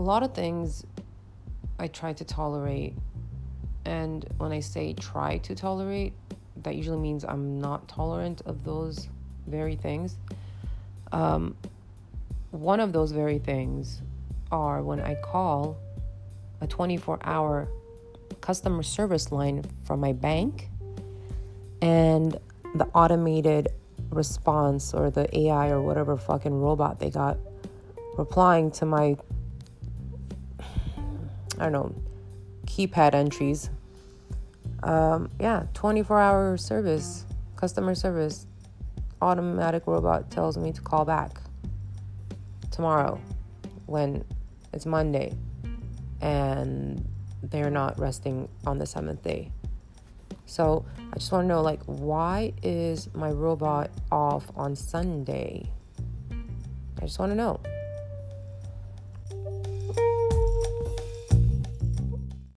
a lot of things I try to tolerate. And when I say try to tolerate, that usually means I'm not tolerant of those very things. Um, one of those very things are when I call a 24 hour customer service line from my bank and the automated response or the AI or whatever fucking robot they got replying to my I don't know keypad entries. Um, yeah, 24 hour service, customer service, automatic robot tells me to call back tomorrow when it's Monday and they're not resting on the seventh day. So I just want to know like why is my robot off on Sunday? I just want to know.